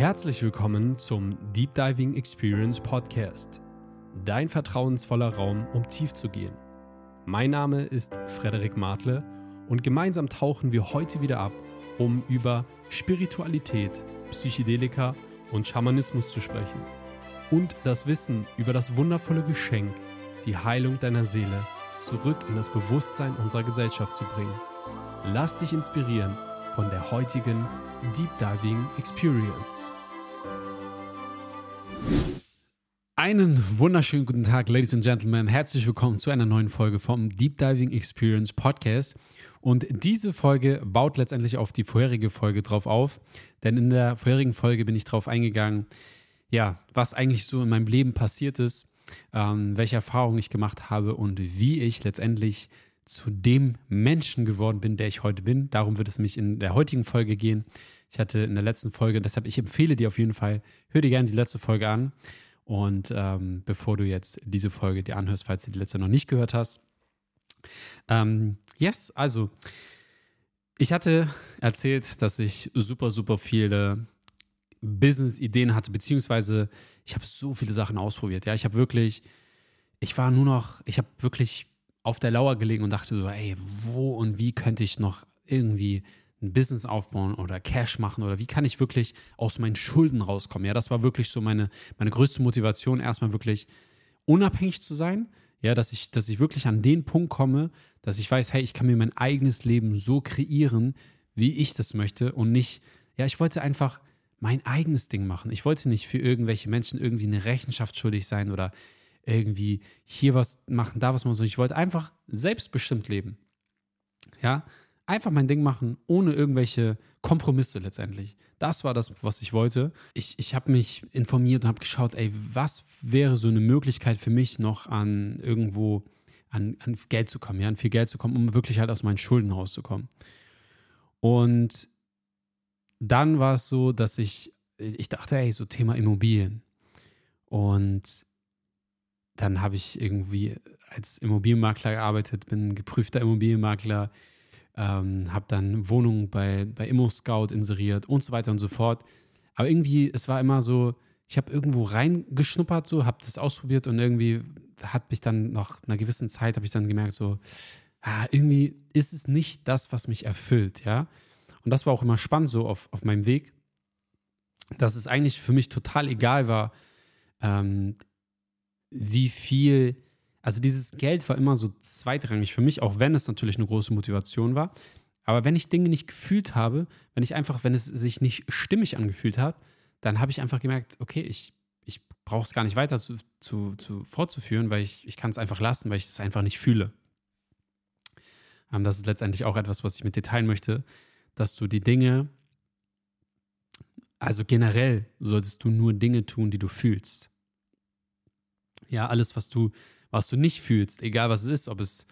Herzlich willkommen zum Deep Diving Experience Podcast. Dein vertrauensvoller Raum, um tief zu gehen. Mein Name ist Frederik Martle und gemeinsam tauchen wir heute wieder ab, um über Spiritualität, Psychedelika und Schamanismus zu sprechen und das Wissen über das wundervolle Geschenk, die Heilung deiner Seele, zurück in das Bewusstsein unserer Gesellschaft zu bringen. Lass dich inspirieren von der heutigen Deep Diving Experience. Einen wunderschönen guten Tag, Ladies and Gentlemen. Herzlich willkommen zu einer neuen Folge vom Deep Diving Experience Podcast. Und diese Folge baut letztendlich auf die vorherige Folge drauf auf, denn in der vorherigen Folge bin ich drauf eingegangen, ja, was eigentlich so in meinem Leben passiert ist, ähm, welche Erfahrungen ich gemacht habe und wie ich letztendlich zu dem Menschen geworden bin, der ich heute bin. Darum wird es mich in der heutigen Folge gehen. Ich hatte in der letzten Folge, deshalb ich empfehle dir auf jeden Fall, hör dir gerne die letzte Folge an. Und ähm, bevor du jetzt diese Folge dir anhörst, falls du die letzte noch nicht gehört hast. Ähm, yes, also ich hatte erzählt, dass ich super, super viele Business-Ideen hatte, beziehungsweise ich habe so viele Sachen ausprobiert. Ja, ich habe wirklich, ich war nur noch, ich habe wirklich auf der Lauer gelegen und dachte so, ey, wo und wie könnte ich noch irgendwie ein Business aufbauen oder Cash machen oder wie kann ich wirklich aus meinen Schulden rauskommen? Ja, das war wirklich so meine, meine größte Motivation, erstmal wirklich unabhängig zu sein. Ja, dass ich, dass ich wirklich an den Punkt komme, dass ich weiß, hey, ich kann mir mein eigenes Leben so kreieren, wie ich das möchte und nicht, ja, ich wollte einfach mein eigenes Ding machen. Ich wollte nicht für irgendwelche Menschen irgendwie eine Rechenschaft schuldig sein oder irgendwie hier was machen, da was machen, sondern ich wollte einfach selbstbestimmt leben. Ja, einfach mein Ding machen, ohne irgendwelche Kompromisse letztendlich. Das war das, was ich wollte. Ich, ich habe mich informiert und habe geschaut, ey, was wäre so eine Möglichkeit für mich noch an irgendwo an, an Geld zu kommen, ja, an viel Geld zu kommen, um wirklich halt aus meinen Schulden rauszukommen. Und dann war es so, dass ich, ich dachte, ey, so Thema Immobilien. Und dann habe ich irgendwie als Immobilienmakler gearbeitet, bin geprüfter Immobilienmakler, ähm, habe dann Wohnungen bei, bei ImmoScout inseriert und so weiter und so fort. Aber irgendwie, es war immer so, ich habe irgendwo reingeschnuppert, so, habe das ausprobiert und irgendwie hat mich dann nach einer gewissen Zeit, habe ich dann gemerkt, so, ah, irgendwie ist es nicht das, was mich erfüllt, ja. Und das war auch immer spannend so auf, auf meinem Weg, dass es eigentlich für mich total egal war, ähm, wie viel, also dieses Geld war immer so zweitrangig für mich, auch wenn es natürlich eine große Motivation war. Aber wenn ich Dinge nicht gefühlt habe, wenn ich einfach, wenn es sich nicht stimmig angefühlt hat, dann habe ich einfach gemerkt, okay, ich, ich brauche es gar nicht weiter zu, zu, zu fortzuführen, weil ich, ich kann es einfach lassen, weil ich es einfach nicht fühle. Ähm, das ist letztendlich auch etwas, was ich mit dir teilen möchte, dass du die Dinge, also generell solltest du nur Dinge tun, die du fühlst. Ja, alles, was du, was du nicht fühlst, egal was es ist, ob es,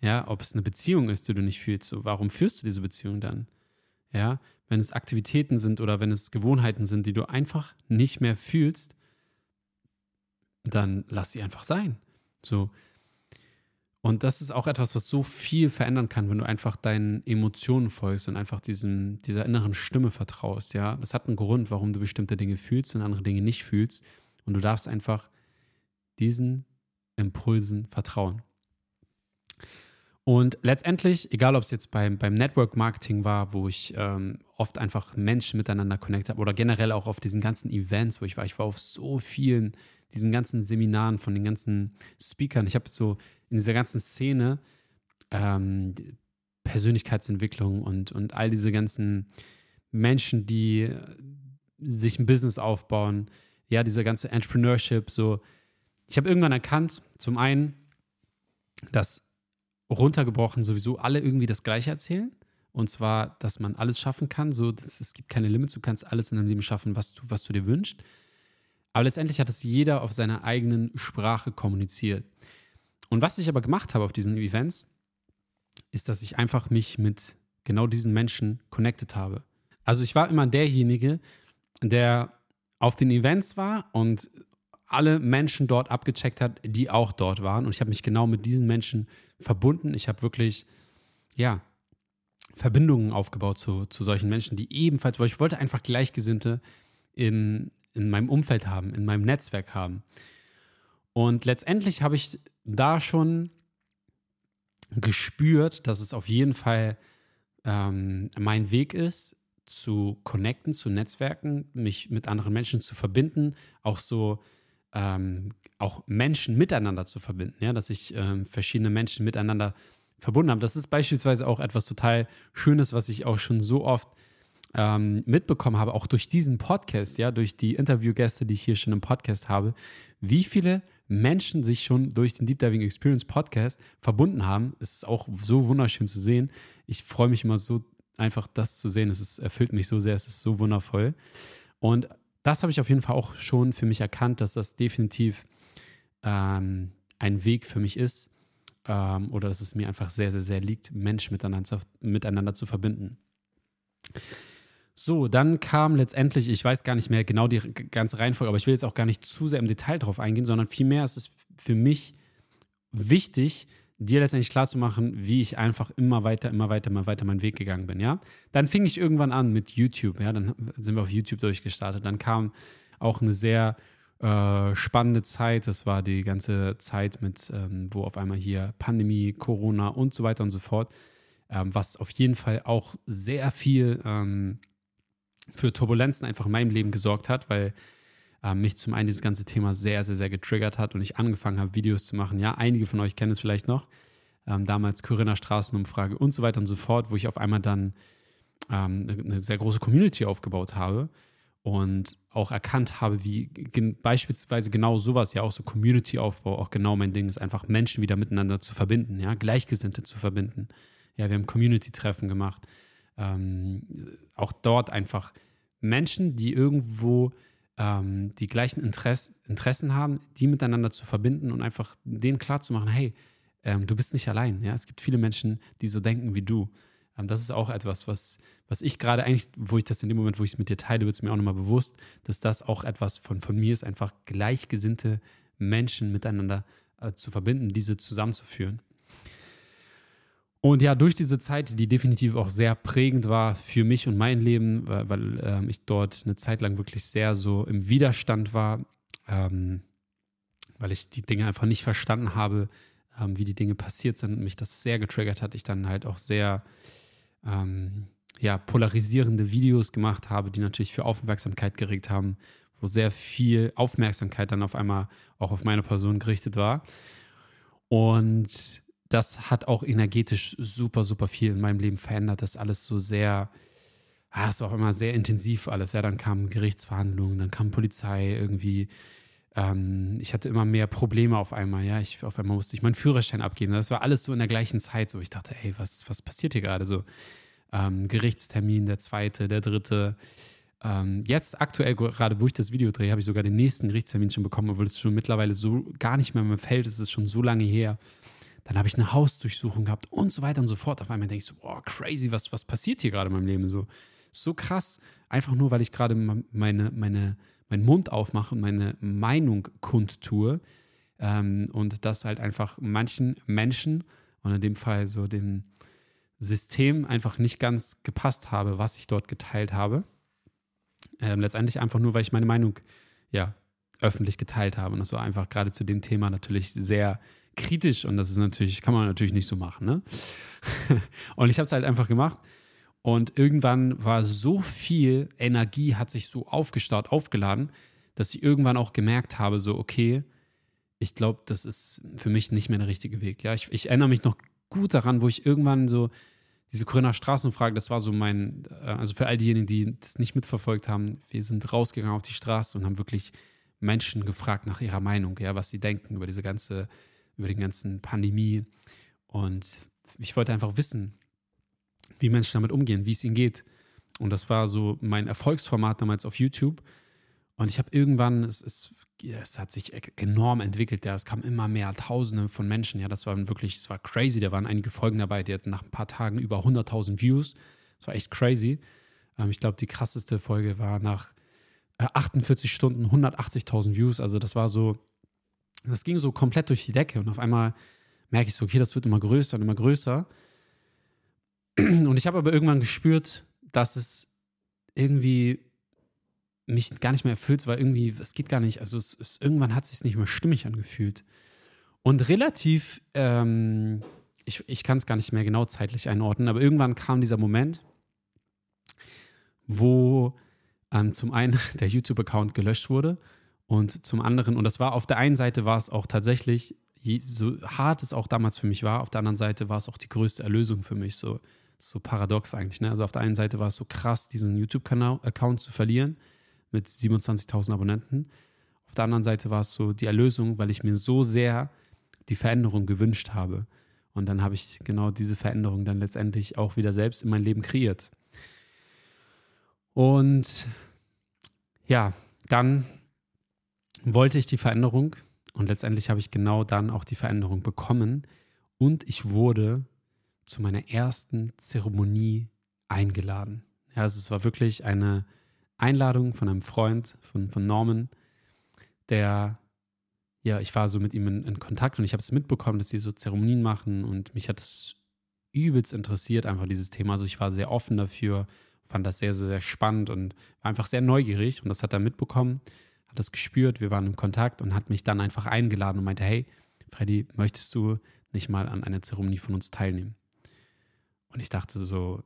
ja, ob es eine Beziehung ist, die du nicht fühlst, so, warum führst du diese Beziehung dann? Ja, wenn es Aktivitäten sind oder wenn es Gewohnheiten sind, die du einfach nicht mehr fühlst, dann lass sie einfach sein. So. Und das ist auch etwas, was so viel verändern kann, wenn du einfach deinen Emotionen folgst und einfach diesem, dieser inneren Stimme vertraust. Ja, das hat einen Grund, warum du bestimmte Dinge fühlst und andere Dinge nicht fühlst. Und du darfst einfach diesen Impulsen vertrauen. Und letztendlich, egal ob es jetzt beim, beim Network Marketing war, wo ich ähm, oft einfach Menschen miteinander connect habe oder generell auch auf diesen ganzen Events, wo ich war, ich war auf so vielen, diesen ganzen Seminaren von den ganzen Speakern. Ich habe so in dieser ganzen Szene ähm, Persönlichkeitsentwicklung und, und all diese ganzen Menschen, die sich ein Business aufbauen, ja, dieser ganze Entrepreneurship, so ich habe irgendwann erkannt, zum einen, dass runtergebrochen sowieso alle irgendwie das Gleiche erzählen. Und zwar, dass man alles schaffen kann. So, dass es gibt keine Limits, du kannst alles in deinem Leben schaffen, was du, was du dir wünschst. Aber letztendlich hat es jeder auf seiner eigenen Sprache kommuniziert. Und was ich aber gemacht habe auf diesen Events, ist, dass ich einfach mich mit genau diesen Menschen connected habe. Also ich war immer derjenige, der auf den Events war und alle Menschen dort abgecheckt hat, die auch dort waren. Und ich habe mich genau mit diesen Menschen verbunden. Ich habe wirklich, ja, Verbindungen aufgebaut zu, zu solchen Menschen, die ebenfalls, weil ich wollte einfach Gleichgesinnte in, in meinem Umfeld haben, in meinem Netzwerk haben. Und letztendlich habe ich da schon gespürt, dass es auf jeden Fall ähm, mein Weg ist, zu connecten, zu netzwerken, mich mit anderen Menschen zu verbinden, auch so ähm, auch Menschen miteinander zu verbinden, ja, dass ich ähm, verschiedene Menschen miteinander verbunden habe. Das ist beispielsweise auch etwas total Schönes, was ich auch schon so oft ähm, mitbekommen habe, auch durch diesen Podcast, ja, durch die Interviewgäste, die ich hier schon im Podcast habe, wie viele Menschen sich schon durch den Deep Diving Experience Podcast verbunden haben. Es ist auch so wunderschön zu sehen. Ich freue mich immer so einfach, das zu sehen. Es ist, erfüllt mich so sehr. Es ist so wundervoll. Und das habe ich auf jeden Fall auch schon für mich erkannt, dass das definitiv ähm, ein Weg für mich ist ähm, oder dass es mir einfach sehr, sehr, sehr liegt, Menschen miteinander, miteinander zu verbinden. So, dann kam letztendlich, ich weiß gar nicht mehr genau die ganze Reihenfolge, aber ich will jetzt auch gar nicht zu sehr im Detail drauf eingehen, sondern vielmehr ist es für mich wichtig, dir letztendlich klarzumachen, wie ich einfach immer weiter, immer weiter, immer weiter meinen Weg gegangen bin, ja. Dann fing ich irgendwann an mit YouTube, ja, dann sind wir auf YouTube durchgestartet. Dann kam auch eine sehr äh, spannende Zeit. Das war die ganze Zeit mit, ähm, wo auf einmal hier Pandemie, Corona und so weiter und so fort, ähm, was auf jeden Fall auch sehr viel ähm, für Turbulenzen einfach in meinem Leben gesorgt hat, weil äh, mich zum einen dieses ganze Thema sehr, sehr, sehr getriggert hat und ich angefangen habe, Videos zu machen. Ja, einige von euch kennen es vielleicht noch. Ähm, damals Corinna Straßenumfrage und so weiter und so fort, wo ich auf einmal dann ähm, eine sehr große Community aufgebaut habe und auch erkannt habe, wie beispielsweise genau sowas ja auch so Community-Aufbau auch genau mein Ding ist, einfach Menschen wieder miteinander zu verbinden, ja, Gleichgesinnte zu verbinden. Ja, wir haben Community-Treffen gemacht ähm, auch dort einfach Menschen, die irgendwo ähm, die gleichen Interess Interessen haben, die miteinander zu verbinden und einfach denen klarzumachen, hey, ähm, du bist nicht allein. Ja? Es gibt viele Menschen, die so denken wie du. Ähm, das ist auch etwas, was, was ich gerade eigentlich, wo ich das in dem Moment, wo ich es mit dir teile, wird es mir auch nochmal bewusst, dass das auch etwas von, von mir ist, einfach gleichgesinnte Menschen miteinander äh, zu verbinden, diese zusammenzuführen. Und ja, durch diese Zeit, die definitiv auch sehr prägend war für mich und mein Leben, weil, weil äh, ich dort eine Zeit lang wirklich sehr so im Widerstand war, ähm, weil ich die Dinge einfach nicht verstanden habe, ähm, wie die Dinge passiert sind und mich das sehr getriggert hat. Ich dann halt auch sehr ähm, ja, polarisierende Videos gemacht habe, die natürlich für Aufmerksamkeit geregt haben, wo sehr viel Aufmerksamkeit dann auf einmal auch auf meine Person gerichtet war. Und das hat auch energetisch super, super viel in meinem Leben verändert. Das alles so sehr, ah, es war auch immer sehr intensiv alles. Ja, dann kamen Gerichtsverhandlungen, dann kam Polizei irgendwie. Ähm, ich hatte immer mehr Probleme auf einmal. Ja, ich, auf einmal musste ich meinen Führerschein abgeben. Das war alles so in der gleichen Zeit. So, ich dachte, ey, was, was passiert hier gerade? So, ähm, Gerichtstermin, der zweite, der dritte. Ähm, jetzt aktuell, gerade wo ich das Video drehe, habe ich sogar den nächsten Gerichtstermin schon bekommen, obwohl es schon mittlerweile so gar nicht mehr mir fällt. Es ist schon so lange her. Dann habe ich eine Hausdurchsuchung gehabt und so weiter und so fort. Auf einmal denke ich so, oh, crazy, was, was passiert hier gerade in meinem Leben? So, so krass, einfach nur, weil ich gerade meine, meine, meinen Mund aufmache und meine Meinung kundtue. Ähm, und das halt einfach manchen Menschen und in dem Fall so dem System einfach nicht ganz gepasst habe, was ich dort geteilt habe. Ähm, letztendlich einfach nur, weil ich meine Meinung ja öffentlich geteilt habe. Und das war einfach gerade zu dem Thema natürlich sehr kritisch und das ist natürlich, kann man natürlich nicht so machen. Ne? und ich habe es halt einfach gemacht. Und irgendwann war so viel Energie, hat sich so aufgestaut, aufgeladen, dass ich irgendwann auch gemerkt habe, so, okay, ich glaube, das ist für mich nicht mehr der richtige Weg. Ja, ich, ich, erinnere mich noch gut daran, wo ich irgendwann so diese Grüner Straßenfrage, das war so mein, äh, also für all diejenigen, die das nicht mitverfolgt haben, wir sind rausgegangen auf die Straße und haben wirklich Menschen gefragt nach ihrer Meinung, ja, was sie denken über diese ganze über die ganzen Pandemie. Und ich wollte einfach wissen, wie Menschen damit umgehen, wie es ihnen geht. Und das war so mein Erfolgsformat damals auf YouTube. Und ich habe irgendwann, es, es, es, hat sich e-, enorm entwickelt, ja, es kamen immer mehr, Tausende von Menschen, ja, das war wirklich, es war crazy, da waren einige Folgen dabei, die hatten nach ein paar Tagen über 100.000 Views, das war echt crazy. Ähm, ich glaube, die krasseste Folge war nach äh, 48 Stunden 180.000 Views, also das war so, das ging so komplett durch die Decke und auf einmal merke ich so, okay, das wird immer größer und immer größer. Und ich habe aber irgendwann gespürt, dass es irgendwie mich gar nicht mehr erfüllt, weil irgendwie, es geht gar nicht, also es, es, irgendwann hat es sich nicht mehr stimmig angefühlt. Und relativ, ähm, ich, ich kann es gar nicht mehr genau zeitlich einordnen, aber irgendwann kam dieser Moment, wo ähm, zum einen der YouTube-Account gelöscht wurde und zum anderen, und das war auf der einen Seite war es auch tatsächlich, so hart es auch damals für mich war, auf der anderen Seite war es auch die größte Erlösung für mich, so, so paradox eigentlich. Ne? Also auf der einen Seite war es so krass, diesen YouTube-Account zu verlieren mit 27.000 Abonnenten. Auf der anderen Seite war es so die Erlösung, weil ich mir so sehr die Veränderung gewünscht habe. Und dann habe ich genau diese Veränderung dann letztendlich auch wieder selbst in mein Leben kreiert. Und ja, dann wollte ich die Veränderung und letztendlich habe ich genau dann auch die Veränderung bekommen und ich wurde zu meiner ersten Zeremonie eingeladen. Ja, also es war wirklich eine Einladung von einem Freund, von, von Norman, der, ja, ich war so mit ihm in, in Kontakt und ich habe es mitbekommen, dass sie so Zeremonien machen und mich hat es übelst interessiert, einfach dieses Thema. Also ich war sehr offen dafür, fand das sehr, sehr, sehr spannend und war einfach sehr neugierig und das hat er mitbekommen, hat das gespürt, wir waren im Kontakt und hat mich dann einfach eingeladen und meinte, hey, Freddy, möchtest du nicht mal an einer Zeremonie von uns teilnehmen? Und ich dachte so,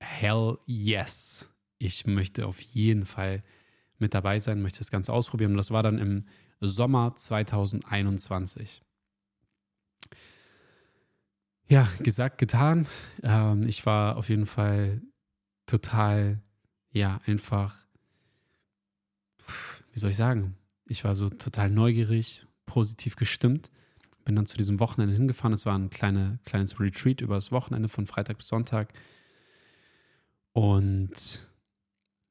hell yes ich möchte auf jeden Fall mit dabei sein, möchte das Ganze ausprobieren. Und das war dann im Sommer 2021. Ja, gesagt, getan. Ähm, ich war auf jeden Fall total, ja, einfach, wie soll ich sagen, ich war so total neugierig, positiv gestimmt. Bin dann zu diesem Wochenende hingefahren. Es war ein kleine, kleines Retreat über das Wochenende von Freitag bis Sonntag. Und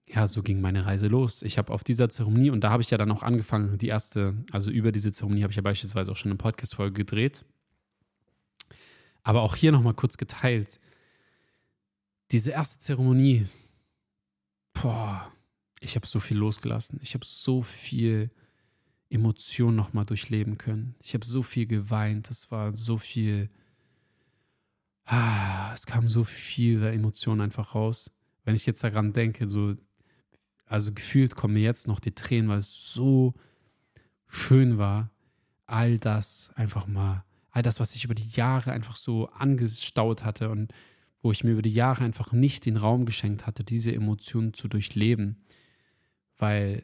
ja, so ging meine Reise los. Ich habe auf dieser Zeremonie, und da habe ich ja dann auch angefangen, die erste, also über diese Zeremonie habe ich ja beispielsweise auch schon eine Podcast-Folge gedreht. Aber auch hier nochmal kurz geteilt. Diese erste Zeremonie, boah, ich habe so viel losgelassen. Ich habe so viel Emotion nochmal durchleben können. Ich habe so viel geweint. Es war so viel, ah, es kam so viele Emotionen einfach raus. Wenn ich jetzt daran denke, so also gefühlt kommen mir jetzt noch die Tränen, weil es so schön war, all das einfach mal, all das, was ich über die Jahre einfach so angestaut hatte und wo ich mir über die Jahre einfach nicht den Raum geschenkt hatte, diese Emotionen zu durchleben, weil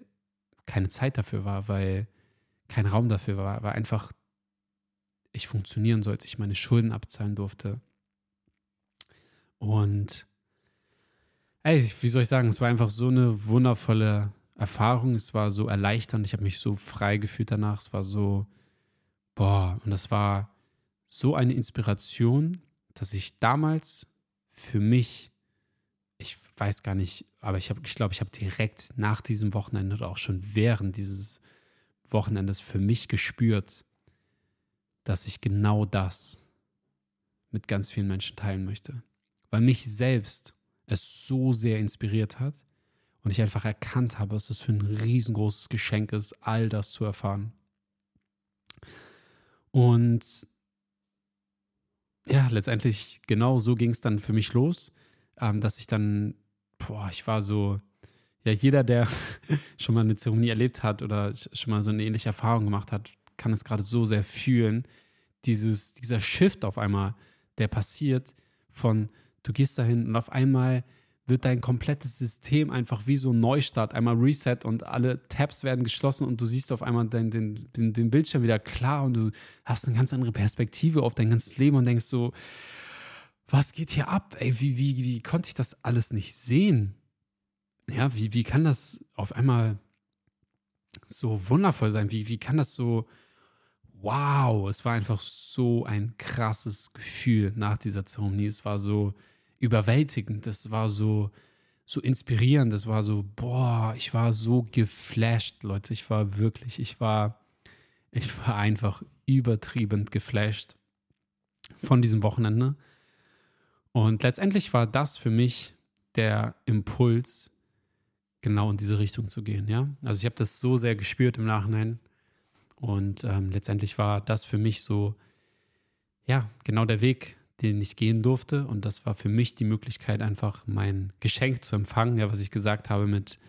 keine Zeit dafür war, weil kein Raum dafür war, weil einfach ich funktionieren sollte, ich meine Schulden abzahlen durfte. Und Ey, wie soll ich sagen, es war einfach so eine wundervolle Erfahrung. Es war so erleichternd. Ich habe mich so frei gefühlt danach. Es war so, boah, und das war so eine Inspiration, dass ich damals für mich, ich weiß gar nicht, aber ich, ich glaube, ich habe direkt nach diesem Wochenende oder auch schon während dieses Wochenendes für mich gespürt, dass ich genau das mit ganz vielen Menschen teilen möchte. Weil mich selbst es so sehr inspiriert hat und ich einfach erkannt habe, was das für ein riesengroßes Geschenk ist, all das zu erfahren. Und ja, letztendlich genau so ging es dann für mich los, ähm, dass ich dann, boah, ich war so, ja, jeder, der schon mal eine Zeremonie erlebt hat oder schon mal so eine ähnliche Erfahrung gemacht hat, kann es gerade so sehr fühlen, dieses, dieser Shift auf einmal, der passiert von Du gehst dahin und auf einmal wird dein komplettes System einfach wie so ein Neustart, einmal Reset und alle Tabs werden geschlossen und du siehst auf einmal den, den, den, den Bildschirm wieder klar und du hast eine ganz andere Perspektive auf dein ganzes Leben und denkst so, was geht hier ab? Ey, wie, wie, wie konnte ich das alles nicht sehen? Ja, wie, wie kann das auf einmal so wundervoll sein? Wie, wie kann das so, wow, es war einfach so ein krasses Gefühl nach dieser Zeremonie. Es war so, überwältigend, das war so, so inspirierend, das war so, boah, ich war so geflasht, Leute. Ich war wirklich, ich war, ich war einfach übertrieben geflasht von diesem Wochenende. Und letztendlich war das für mich der Impuls, genau in diese Richtung zu gehen, ja. Also ich habe das so sehr gespürt im Nachhinein. Und ähm, letztendlich war das für mich so, ja, genau der Weg, den ich gehen durfte. Und das war für mich die Möglichkeit, einfach mein Geschenk zu empfangen, ja, was ich gesagt habe mit,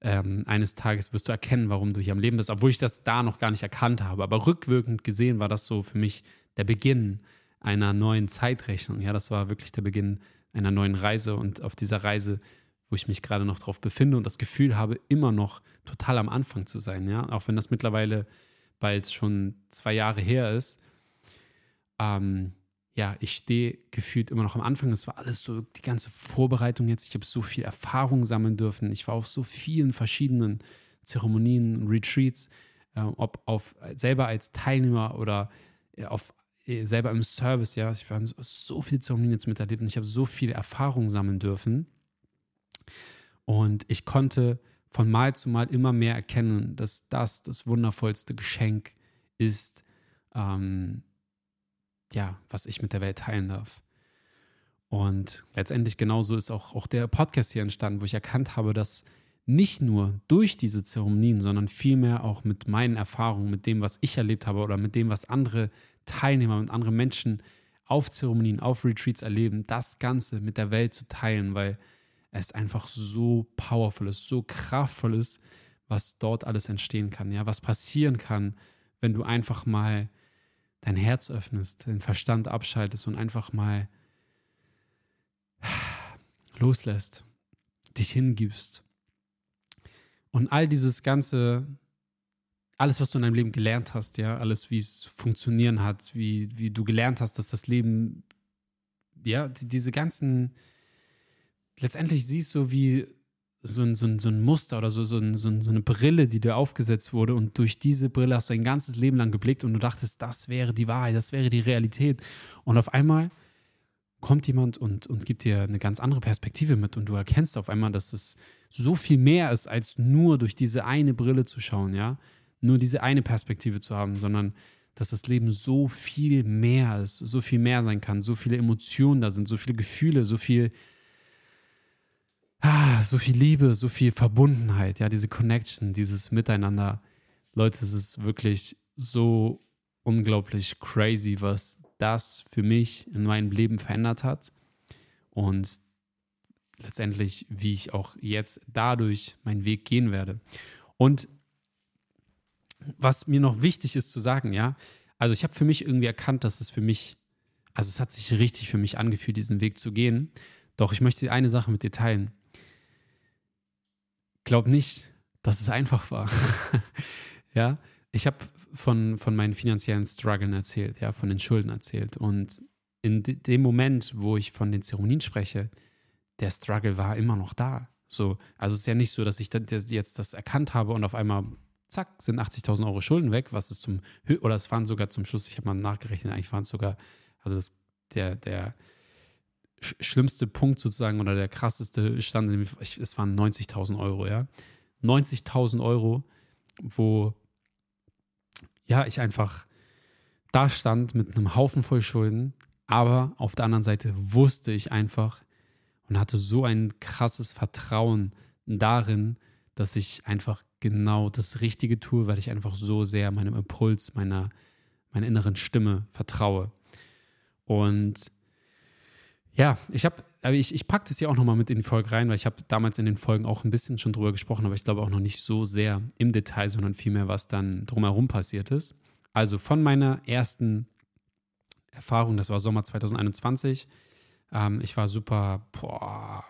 ähm, eines Tages wirst du erkennen, warum du hier am Leben bist, obwohl ich das da noch gar nicht erkannt habe. Aber rückwirkend gesehen war das so für mich der Beginn einer neuen Zeitrechnung. Ja, das war wirklich der Beginn einer neuen Reise und auf dieser Reise, wo ich mich gerade noch drauf befinde und das Gefühl habe, immer noch total am Anfang zu sein. Ja, auch wenn das mittlerweile bald schon zwei Jahre her ist. Ähm, ja, ich stehe gefühlt immer noch am Anfang. Das war alles so die ganze Vorbereitung jetzt. Ich habe so viel Erfahrung sammeln dürfen. Ich war auf so vielen verschiedenen Zeremonien, Retreats, äh, ob auf selber als Teilnehmer oder äh, auf selber im Service. Ja, ich war so viele Zeremonien jetzt miterlebt und ich habe so viel Erfahrung sammeln dürfen. Und ich konnte von Mal zu Mal immer mehr erkennen, dass das das wundervollste Geschenk ist. Ähm, ja, was ich mit der Welt teilen darf. Und letztendlich genauso ist auch, auch der Podcast hier entstanden, wo ich erkannt habe, dass nicht nur durch diese Zeremonien, sondern vielmehr auch mit meinen Erfahrungen, mit dem, was ich erlebt habe oder mit dem, was andere Teilnehmer und andere Menschen auf Zeremonien, auf Retreats erleben, das Ganze mit der Welt zu teilen, weil es einfach so powerful ist, so kraftvoll ist, was dort alles entstehen kann, ja, was passieren kann, wenn du einfach mal dein Herz öffnest, den Verstand abschaltest und einfach mal loslässt, dich hingibst. Und all dieses ganze, alles, was du in deinem Leben gelernt hast, ja, alles, wie es funktionieren hat, wie, wie du gelernt hast, dass das Leben, ja, diese ganzen, letztendlich siehst du, wie so ein, so ein, so ein Muster oder so, so, ein, so, eine Brille, die dir aufgesetzt wurde und durch diese Brille hast du ein ganzes Leben lang geblickt und du dachtest, das wäre die Wahrheit, das wäre die Realität. Und auf einmal kommt jemand und, und gibt dir eine ganz andere Perspektive mit und du erkennst auf einmal, dass es so viel mehr ist, als nur durch diese eine Brille zu schauen, ja, nur diese eine Perspektive zu haben, sondern dass das Leben so viel mehr ist, so viel mehr sein kann, so viele Emotionen da sind, so viele Gefühle, so viel ah, so viel Liebe, so viel Verbundenheit, ja, diese Connection, dieses Miteinander. Leute, es ist wirklich so unglaublich crazy, was das für mich in meinem Leben verändert hat. Und letztendlich, wie ich auch jetzt dadurch meinen Weg gehen werde. Und was mir noch wichtig ist zu sagen, ja, also ich habe für mich irgendwie erkannt, dass es für mich, also es hat sich richtig für mich angefühlt, diesen Weg zu gehen. Doch ich möchte eine Sache mit dir teilen glaube nicht, dass es einfach war. ja, ich habe von, von meinen finanziellen Struggles erzählt, ja, von den Schulden erzählt. Und in de dem Moment, wo ich von den Zeremonien spreche, der Struggle war immer noch da. So, also es ist ja nicht so, dass ich das, jetzt das erkannt habe und auf einmal, zack, sind 80.000 Euro Schulden weg, was ist zum, oder es waren sogar zum Schluss, ich habe mal nachgerechnet, eigentlich waren es sogar, also das, der, der, schlimmste Punkt sozusagen oder der krasseste stand, es waren 90.000 Euro, ja. 90.000 Euro, wo ja, ich einfach da stand mit einem Haufen voll Schulden, aber auf der anderen Seite wusste ich einfach und hatte so ein krasses Vertrauen darin, dass ich einfach genau das Richtige tue, weil ich einfach so sehr meinem Impuls, meiner, meiner inneren Stimme vertraue. Und ja, ich habe, ich, ich packe das hier auch nochmal mit in die Folge rein, weil ich habe damals in den Folgen auch ein bisschen schon drüber gesprochen, aber ich glaube auch noch nicht so sehr im Detail, sondern vielmehr, was dann drumherum passiert ist. Also von meiner ersten Erfahrung, das war Sommer 2021. Ähm, ich war super, boah,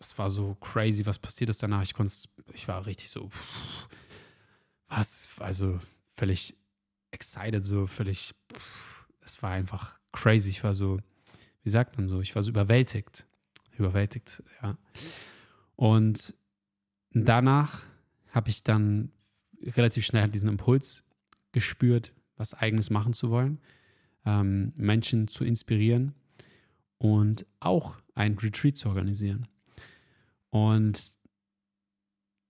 es war so crazy, was passiert ist danach. Ich konnte ich war richtig so, pff, was, also völlig excited, so völlig, es war einfach crazy. Ich war so, wie sagt man so, ich war so überwältigt. Überwältigt, ja. Und danach habe ich dann relativ schnell diesen Impuls gespürt, was eigenes machen zu wollen, ähm, Menschen zu inspirieren und auch ein Retreat zu organisieren. Und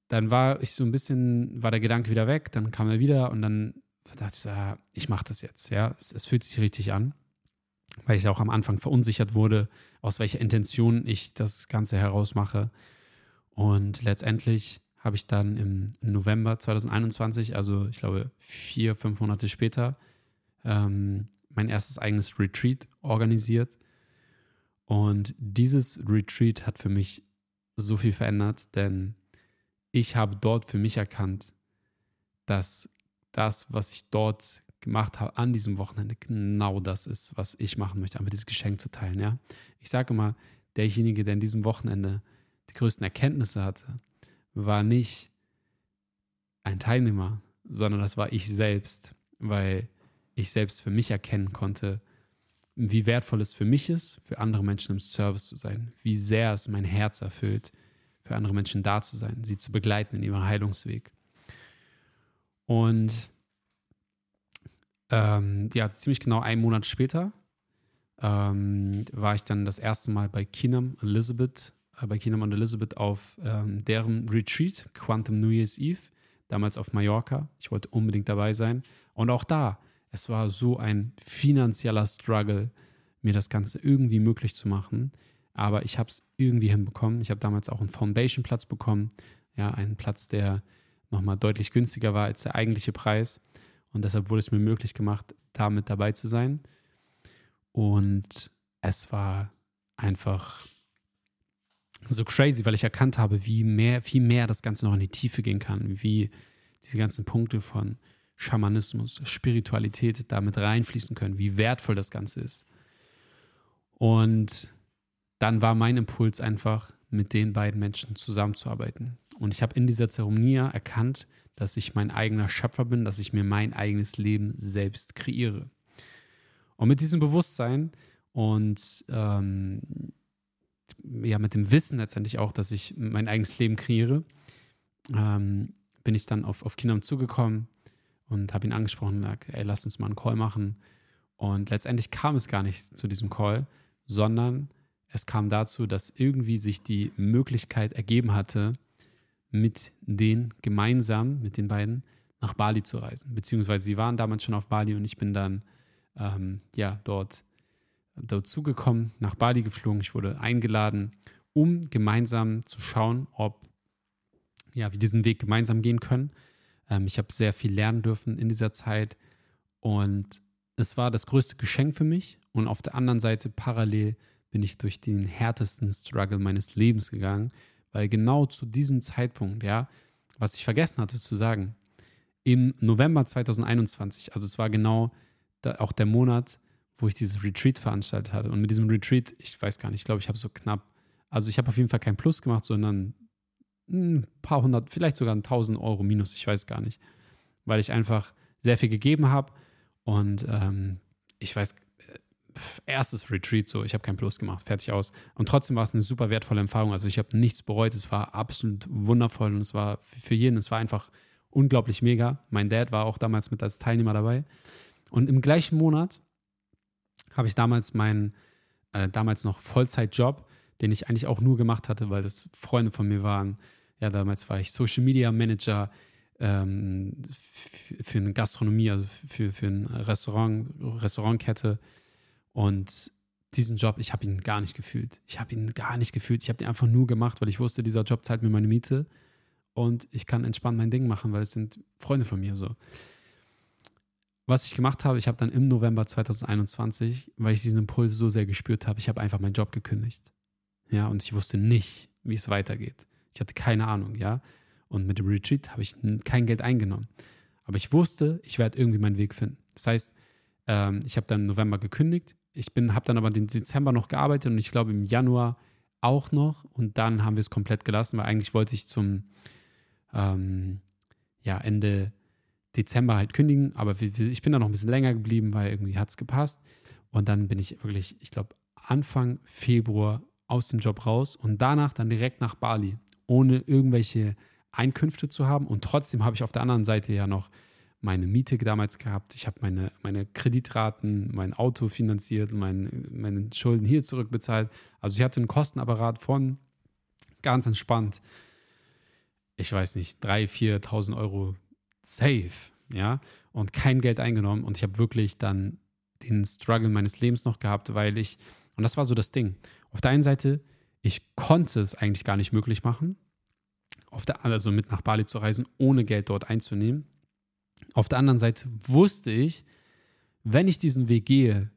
dann war ich so ein bisschen, war der Gedanke wieder weg, dann kam er wieder und dann dachte ich, ja, ich mache das jetzt, ja, es, es fühlt sich richtig an weil ich auch am Anfang verunsichert wurde, aus welcher Intention ich das Ganze herausmache. Und letztendlich habe ich dann im November 2021, also ich glaube vier, fünf Monate später, ähm, mein erstes eigenes Retreat organisiert. Und dieses Retreat hat für mich so viel verändert, denn ich habe dort für mich erkannt, dass das, was ich dort gemacht habe an diesem Wochenende, genau das ist, was ich machen möchte, einfach dieses Geschenk zu teilen. Ja? Ich sage immer, derjenige, der in diesem Wochenende die größten Erkenntnisse hatte, war nicht ein Teilnehmer, sondern das war ich selbst, weil ich selbst für mich erkennen konnte, wie wertvoll es für mich ist, für andere Menschen im Service zu sein, wie sehr es mein Herz erfüllt, für andere Menschen da zu sein, sie zu begleiten in ihrem Heilungsweg. Und ähm, ja, ziemlich genau einen Monat später ähm, war ich dann das erste Mal bei Keenum Elizabeth, äh, bei Keenum und Elizabeth auf ähm, deren Retreat, Quantum New Year's Eve, damals auf Mallorca. Ich wollte unbedingt dabei sein. Und auch da es war so ein finanzieller Struggle, mir das Ganze irgendwie möglich zu machen. Aber ich habe es irgendwie hinbekommen. Ich habe damals auch einen Foundation-Platz bekommen. Ja, einen Platz, der nochmal deutlich günstiger war als der eigentliche Preis. Und deshalb wurde es mir möglich gemacht, da mit dabei zu sein. Und es war einfach so crazy, weil ich erkannt habe, wie mehr, viel mehr das Ganze noch in die Tiefe gehen kann, wie diese ganzen Punkte von Schamanismus, Spiritualität damit reinfließen können, wie wertvoll das Ganze ist. Und dann war mein Impuls einfach, mit den beiden Menschen zusammenzuarbeiten. Und ich habe in dieser Zeremonie erkannt, dass ich mein eigener Schöpfer bin, dass ich mir mein eigenes Leben selbst kreiere. Und mit diesem Bewusstsein und ähm, ja, mit dem Wissen letztendlich auch, dass ich mein eigenes Leben kreiere, ähm, bin ich dann auf, auf Kindern zugekommen und habe ihn angesprochen und gesagt, ey, lass uns mal einen Call machen. Und letztendlich kam es gar nicht zu diesem Call, sondern es kam dazu, dass irgendwie sich die Möglichkeit ergeben hatte, mit denen gemeinsam, mit den beiden, nach Bali zu reisen. Beziehungsweise sie waren damals schon auf Bali und ich bin dann ähm, ja dort dazugekommen, nach Bali geflogen. Ich wurde eingeladen, um gemeinsam zu schauen, ob ja, wir diesen Weg gemeinsam gehen können. Ähm, ich habe sehr viel lernen dürfen in dieser Zeit und es war das größte Geschenk für mich. Und auf der anderen Seite parallel bin ich durch den härtesten Struggle meines Lebens gegangen, weil genau zu diesem Zeitpunkt, ja, was ich vergessen hatte zu sagen, im November 2021, also es war genau auch der Monat, wo ich dieses Retreat veranstaltet hatte. Und mit diesem Retreat, ich weiß gar nicht, ich glaube, ich habe so knapp, also ich habe auf jeden Fall kein Plus gemacht, sondern ein paar hundert, vielleicht sogar ein tausend Euro minus, ich weiß gar nicht. Weil ich einfach sehr viel gegeben habe und ähm, ich weiß, äh, erstes Retreat so, ich habe kein Plus gemacht, fertig aus. Und trotzdem war es eine super wertvolle Erfahrung. Also ich habe nichts bereut, es war absolut wundervoll und es war für jeden, es war einfach unglaublich mega. Mein Dad war auch damals mit als Teilnehmer dabei. Und im gleichen Monat habe ich damals meinen, äh, damals noch Vollzeitjob, den ich eigentlich auch nur gemacht hatte, weil das Freunde von mir waren, ja, damals war ich Social Media Manager ähm, für eine Gastronomie, also für, für ein Restaurant, Restaurantkette. Und diesen Job, ich habe ihn gar nicht gefühlt. Ich habe ihn gar nicht gefühlt. Ich habe ihn einfach nur gemacht, weil ich wusste, dieser Job zahlt mir meine Miete und ich kann entspannt mein Ding machen, weil es sind Freunde von mir so. Was ich gemacht habe, ich habe dann im November 2021, weil ich diesen Impuls so sehr gespürt habe, ich habe einfach meinen Job gekündigt. Ja, und ich wusste nicht, wie es weitergeht. Ich hatte keine Ahnung, ja. Und mit dem Retreat habe ich kein Geld eingenommen. Aber ich wusste, ich werde irgendwie meinen Weg finden. Das heißt, ähm, ich habe dann im November gekündigt. Ich habe dann aber den Dezember noch gearbeitet und ich glaube im Januar auch noch. Und dann haben wir es komplett gelassen, weil eigentlich wollte ich zum ähm, ja, Ende Dezember halt kündigen. Aber ich bin da noch ein bisschen länger geblieben, weil irgendwie hat es gepasst. Und dann bin ich wirklich, ich glaube, Anfang Februar aus dem Job raus und danach dann direkt nach Bali ohne irgendwelche Einkünfte zu haben. Und trotzdem habe ich auf der anderen Seite ja noch meine Miete damals gehabt. Ich habe meine, meine Kreditraten, mein Auto finanziert, mein, meine Schulden hier zurückbezahlt. Also ich hatte einen Kostenapparat von ganz entspannt, ich weiß nicht, 3.000, 4.000 Euro safe, ja, und kein Geld eingenommen. Und ich habe wirklich dann den Struggle meines Lebens noch gehabt, weil ich, und das war so das Ding. Auf der einen Seite ich konnte es eigentlich gar nicht möglich machen, auf der, also mit nach Bali zu reisen, ohne Geld dort einzunehmen. Auf der anderen Seite wusste ich, wenn ich diesen Weg gehe,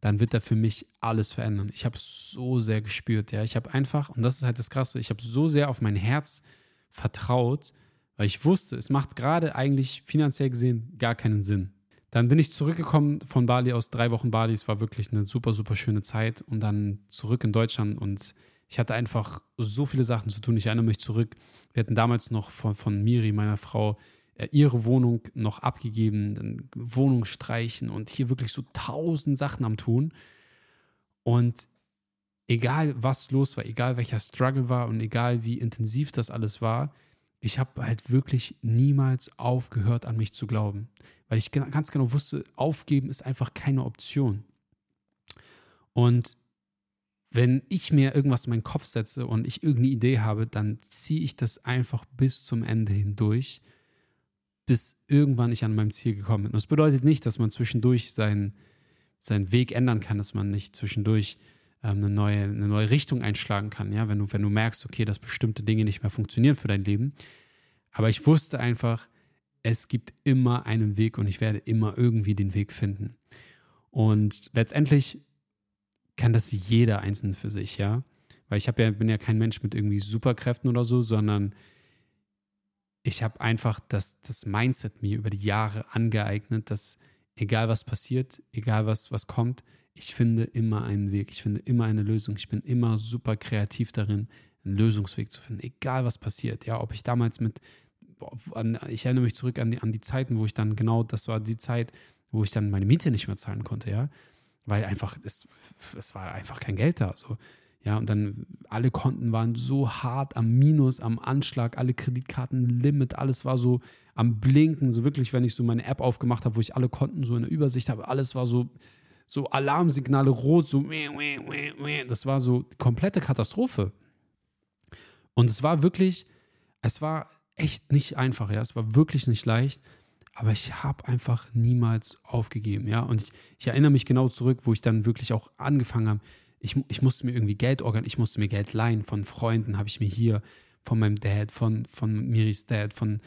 dann wird er für mich alles verändern. Ich habe so sehr gespürt, ja. Ich habe einfach, und das ist halt das Krasse, ich habe so sehr auf mein Herz vertraut, weil ich wusste, es macht gerade eigentlich finanziell gesehen gar keinen Sinn. Dann bin ich zurückgekommen von Bali aus drei Wochen Bali. Es war wirklich eine super, super schöne Zeit. Und dann zurück in Deutschland und ich hatte einfach so viele Sachen zu tun. Ich erinnere mich zurück. Wir hatten damals noch von, von Miri, meiner Frau, äh, ihre Wohnung noch abgegeben, dann Wohnung streichen und hier wirklich so tausend Sachen am tun. Und egal was los war, egal welcher Struggle war und egal wie intensiv das alles war, ich habe halt wirklich niemals aufgehört, an mich zu glauben. Weil ich ganz genau wusste, aufgeben ist einfach keine Option. Und wenn ich mir irgendwas in meinen Kopf setze und ich irgendeine Idee habe, dann ziehe ich das einfach bis zum Ende hindurch, bis irgendwann ich an meinem Ziel gekommen bin. Und das bedeutet nicht, dass man zwischendurch seinen, seinen Weg ändern kann, dass man nicht zwischendurch ähm, eine, neue, eine neue Richtung einschlagen kann, ja, wenn du, wenn du merkst, okay, dass bestimmte Dinge nicht mehr funktionieren für dein Leben. Aber ich wusste einfach, es gibt immer einen Weg und ich werde immer irgendwie den Weg finden. Und letztendlich kann das jeder einzeln für sich, ja. Weil ich ja, bin ja kein Mensch mit irgendwie Superkräften oder so, sondern ich habe einfach das, das Mindset mir über die Jahre angeeignet, dass egal was passiert, egal was, was kommt, ich finde immer einen Weg, ich finde immer eine Lösung. Ich bin immer super kreativ darin, einen Lösungsweg zu finden, egal was passiert. Ja, ob ich damals mit, ich erinnere mich zurück an die, an die Zeiten, wo ich dann genau, das war die Zeit, wo ich dann meine Miete nicht mehr zahlen konnte, ja, weil einfach, es, es war einfach kein Geld da. So. Ja, und dann alle Konten waren so hart am Minus, am Anschlag, alle Kreditkartenlimit, alles war so am Blinken, so wirklich, wenn ich so meine App aufgemacht habe, wo ich alle Konten so in der Übersicht habe, alles war so so Alarmsignale rot, so das war so komplette Katastrophe. Und es war wirklich, es war echt nicht einfach, ja, es war wirklich nicht leicht, aber ich habe einfach niemals aufgegeben, ja. Und ich, ich, erinnere mich genau zurück, wo ich dann wirklich auch angefangen habe. Ich, ich musste mir irgendwie Geld organisieren, ich musste mir Geld leihen von Freunden, habe ich mir hier von meinem Dad, von, von Miris Dad, von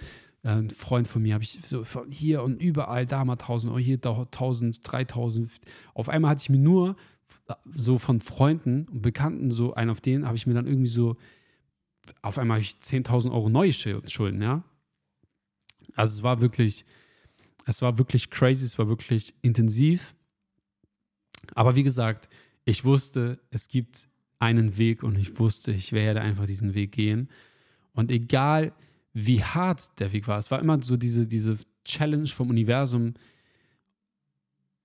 äh, ein Freund von mir habe ich so von hier und überall da mal 1000 Euro, hier 1000, 3000. Auf einmal hatte ich mir nur so von Freunden und Bekannten so einen auf denen habe ich mir dann irgendwie so auf einmal habe ich 10.000 Euro neue Schulden, ja. Also es war wirklich, es war wirklich crazy, es war wirklich intensiv. Aber wie gesagt, ich wusste, es gibt einen Weg und ich wusste, ich werde einfach diesen Weg gehen. Und egal, wie hart der Weg war. Es war immer so diese, diese Challenge vom Universum.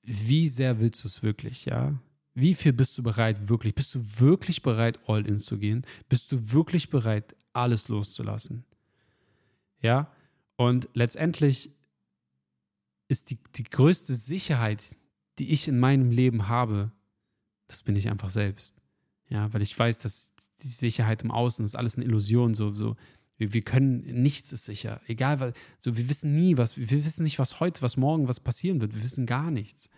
Wie sehr willst du es wirklich, ja? Wie viel bist du bereit, wirklich? Bist du wirklich bereit, all in zu gehen? Bist du wirklich bereit, alles loszulassen? Ja? Und letztendlich ist die, die größte Sicherheit, die ich in meinem Leben habe, das bin ich einfach selbst. Ja, weil ich weiß, dass die Sicherheit im Außen ist alles eine Illusion, so, so wir, wir können, nichts ist sicher. Egal, was, so, wir wissen nie, was, wir wissen nicht, was heute, was morgen, was passieren wird. Wir wissen gar nichts.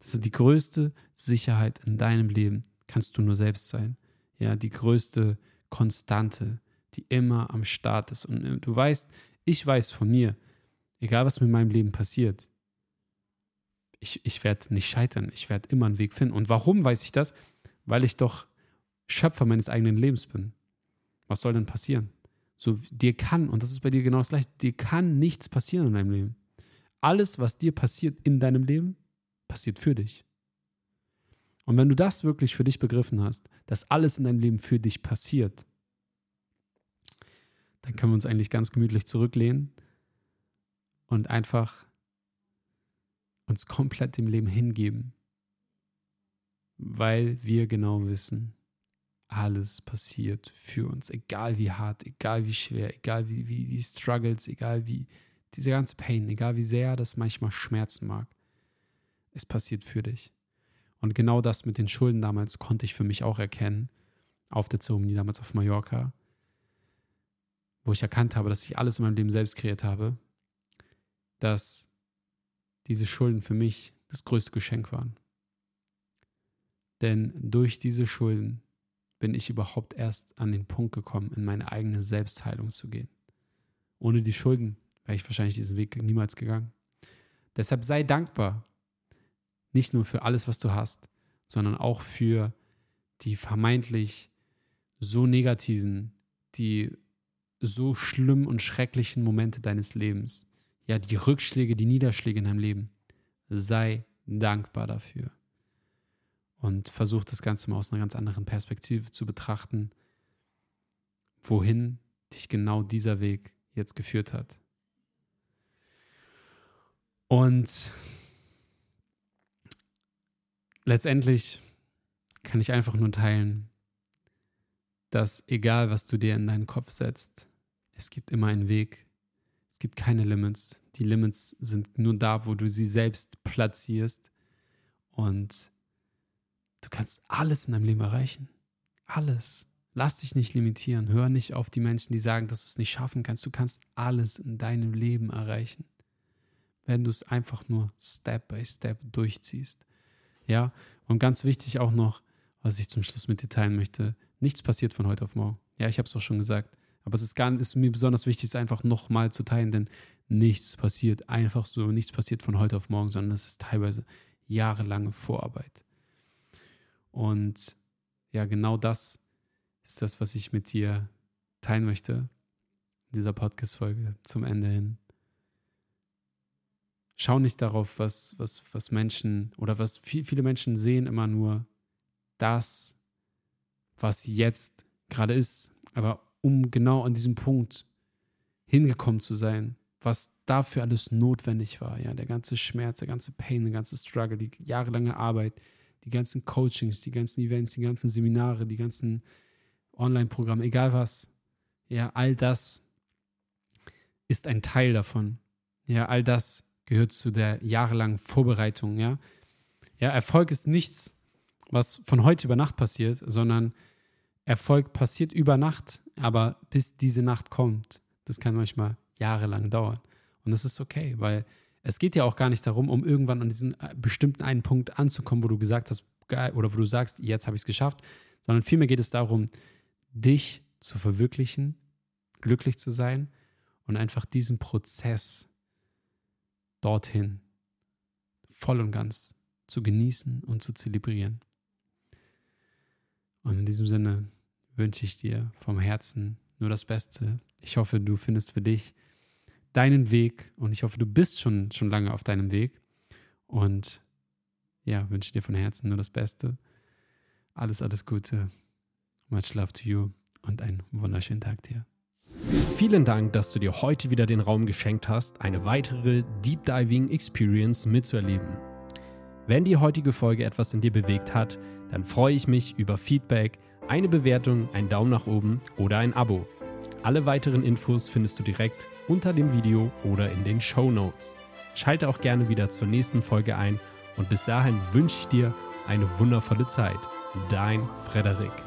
Ist die größte Sicherheit in deinem Leben, kannst du nur selbst sein. Ja, die größte Konstante, die immer am Start ist. Und äh, du weißt, ich weiß von mir, egal was mit meinem Leben passiert, ich, ich werde nicht scheitern. Ich werde immer einen Weg finden. Und warum weiß ich das? Weil ich doch Schöpfer meines eigenen Lebens bin. Was soll denn passieren? So, dir kann, und das ist bei dir genau das gleiche, dir kann nichts passieren in deinem Leben. Alles, was dir passiert in deinem Leben, passiert für dich. Und wenn du das wirklich für dich begriffen hast, dass alles in deinem Leben für dich passiert, dann können wir uns eigentlich ganz gemütlich zurücklehnen und einfach uns komplett dem Leben hingeben, weil wir genau wissen, alles passiert für uns, egal wie hart, egal wie schwer, egal wie, wie die Struggles, egal wie diese ganze Pain, egal wie sehr das manchmal schmerzen mag, es passiert für dich. Und genau das mit den Schulden damals konnte ich für mich auch erkennen, auf der Zeremonie damals auf Mallorca, wo ich erkannt habe, dass ich alles in meinem Leben selbst kreiert habe, dass diese Schulden für mich das größte Geschenk waren. Denn durch diese Schulden bin ich überhaupt erst an den Punkt gekommen, in meine eigene Selbstheilung zu gehen. Ohne die Schulden wäre ich wahrscheinlich diesen Weg niemals gegangen. Deshalb sei dankbar, nicht nur für alles, was du hast, sondern auch für die vermeintlich so negativen, die so schlimmen und schrecklichen Momente deines Lebens, ja, die Rückschläge, die Niederschläge in deinem Leben, sei dankbar dafür. Und versuch das Ganze mal aus einer ganz anderen Perspektive zu betrachten, wohin dich genau dieser Weg jetzt geführt hat. Und letztendlich kann ich einfach nur teilen, dass egal was du dir in deinen Kopf setzt, es gibt immer einen Weg. Es gibt keine Limits. Die Limits sind nur da, wo du sie selbst platzierst. Und du kannst alles in deinem Leben erreichen. Alles. Lass dich nicht limitieren. Hör nicht auf die Menschen, die sagen, dass du es nicht schaffen kannst. Du kannst alles in deinem Leben erreichen, wenn du es einfach nur Step by Step durchziehst. Ja, und ganz wichtig auch noch, was ich zum Schluss mit dir teilen möchte, nichts passiert von heute auf morgen. Ja, ich habe es auch schon gesagt. Aber es ist, gar, ist mir besonders wichtig, es einfach nochmal zu teilen, denn nichts passiert einfach so, nichts passiert von heute auf morgen, sondern es ist teilweise jahrelange Vorarbeit. Und ja, genau das ist das, was ich mit dir teilen möchte in dieser Podcast-Folge zum Ende hin. Schau nicht darauf, was, was, was Menschen oder was viel, viele Menschen sehen immer nur das, was jetzt gerade ist. Aber um genau an diesem Punkt hingekommen zu sein, was dafür alles notwendig war, ja, der ganze Schmerz, der ganze Pain, der ganze Struggle, die jahrelange Arbeit, die ganzen Coachings, die ganzen Events, die ganzen Seminare, die ganzen Online-Programme, egal was, ja, all das ist ein Teil davon. Ja, all das gehört zu der jahrelangen Vorbereitung, ja. Ja, Erfolg ist nichts, was von heute über Nacht passiert, sondern Erfolg passiert über Nacht, aber bis diese Nacht kommt, das kann manchmal jahrelang dauern. Und das ist okay, weil es geht ja auch gar nicht darum, um irgendwann an diesen äh, bestimmten einen Punkt anzukommen, wo du gesagt hast, geil, oder wo du sagst, jetzt habe ich es geschafft, sondern vielmehr geht es darum, dich zu verwirklichen, glücklich zu sein und einfach diesen Prozess dorthin voll und ganz zu genießen und zu zelebrieren. Und in diesem Sinne wünsche ich dir vom Herzen nur das Beste. Ich hoffe, du findest für dich deinen Weg und ich hoffe, du bist schon, schon lange auf deinem Weg. Und ja, wünsche dir von Herzen nur das Beste. Alles, alles Gute. Much love to you und einen wunderschönen Tag dir. Vielen Dank, dass du dir heute wieder den Raum geschenkt hast, eine weitere Deep Diving Experience mitzuerleben. Wenn die heutige Folge etwas in dir bewegt hat, dann freue ich mich über Feedback, eine Bewertung, einen Daumen nach oben oder ein Abo. Alle weiteren Infos findest du direkt unter dem Video oder in den Show Notes. Schalte auch gerne wieder zur nächsten Folge ein und bis dahin wünsche ich dir eine wundervolle Zeit. Dein Frederik.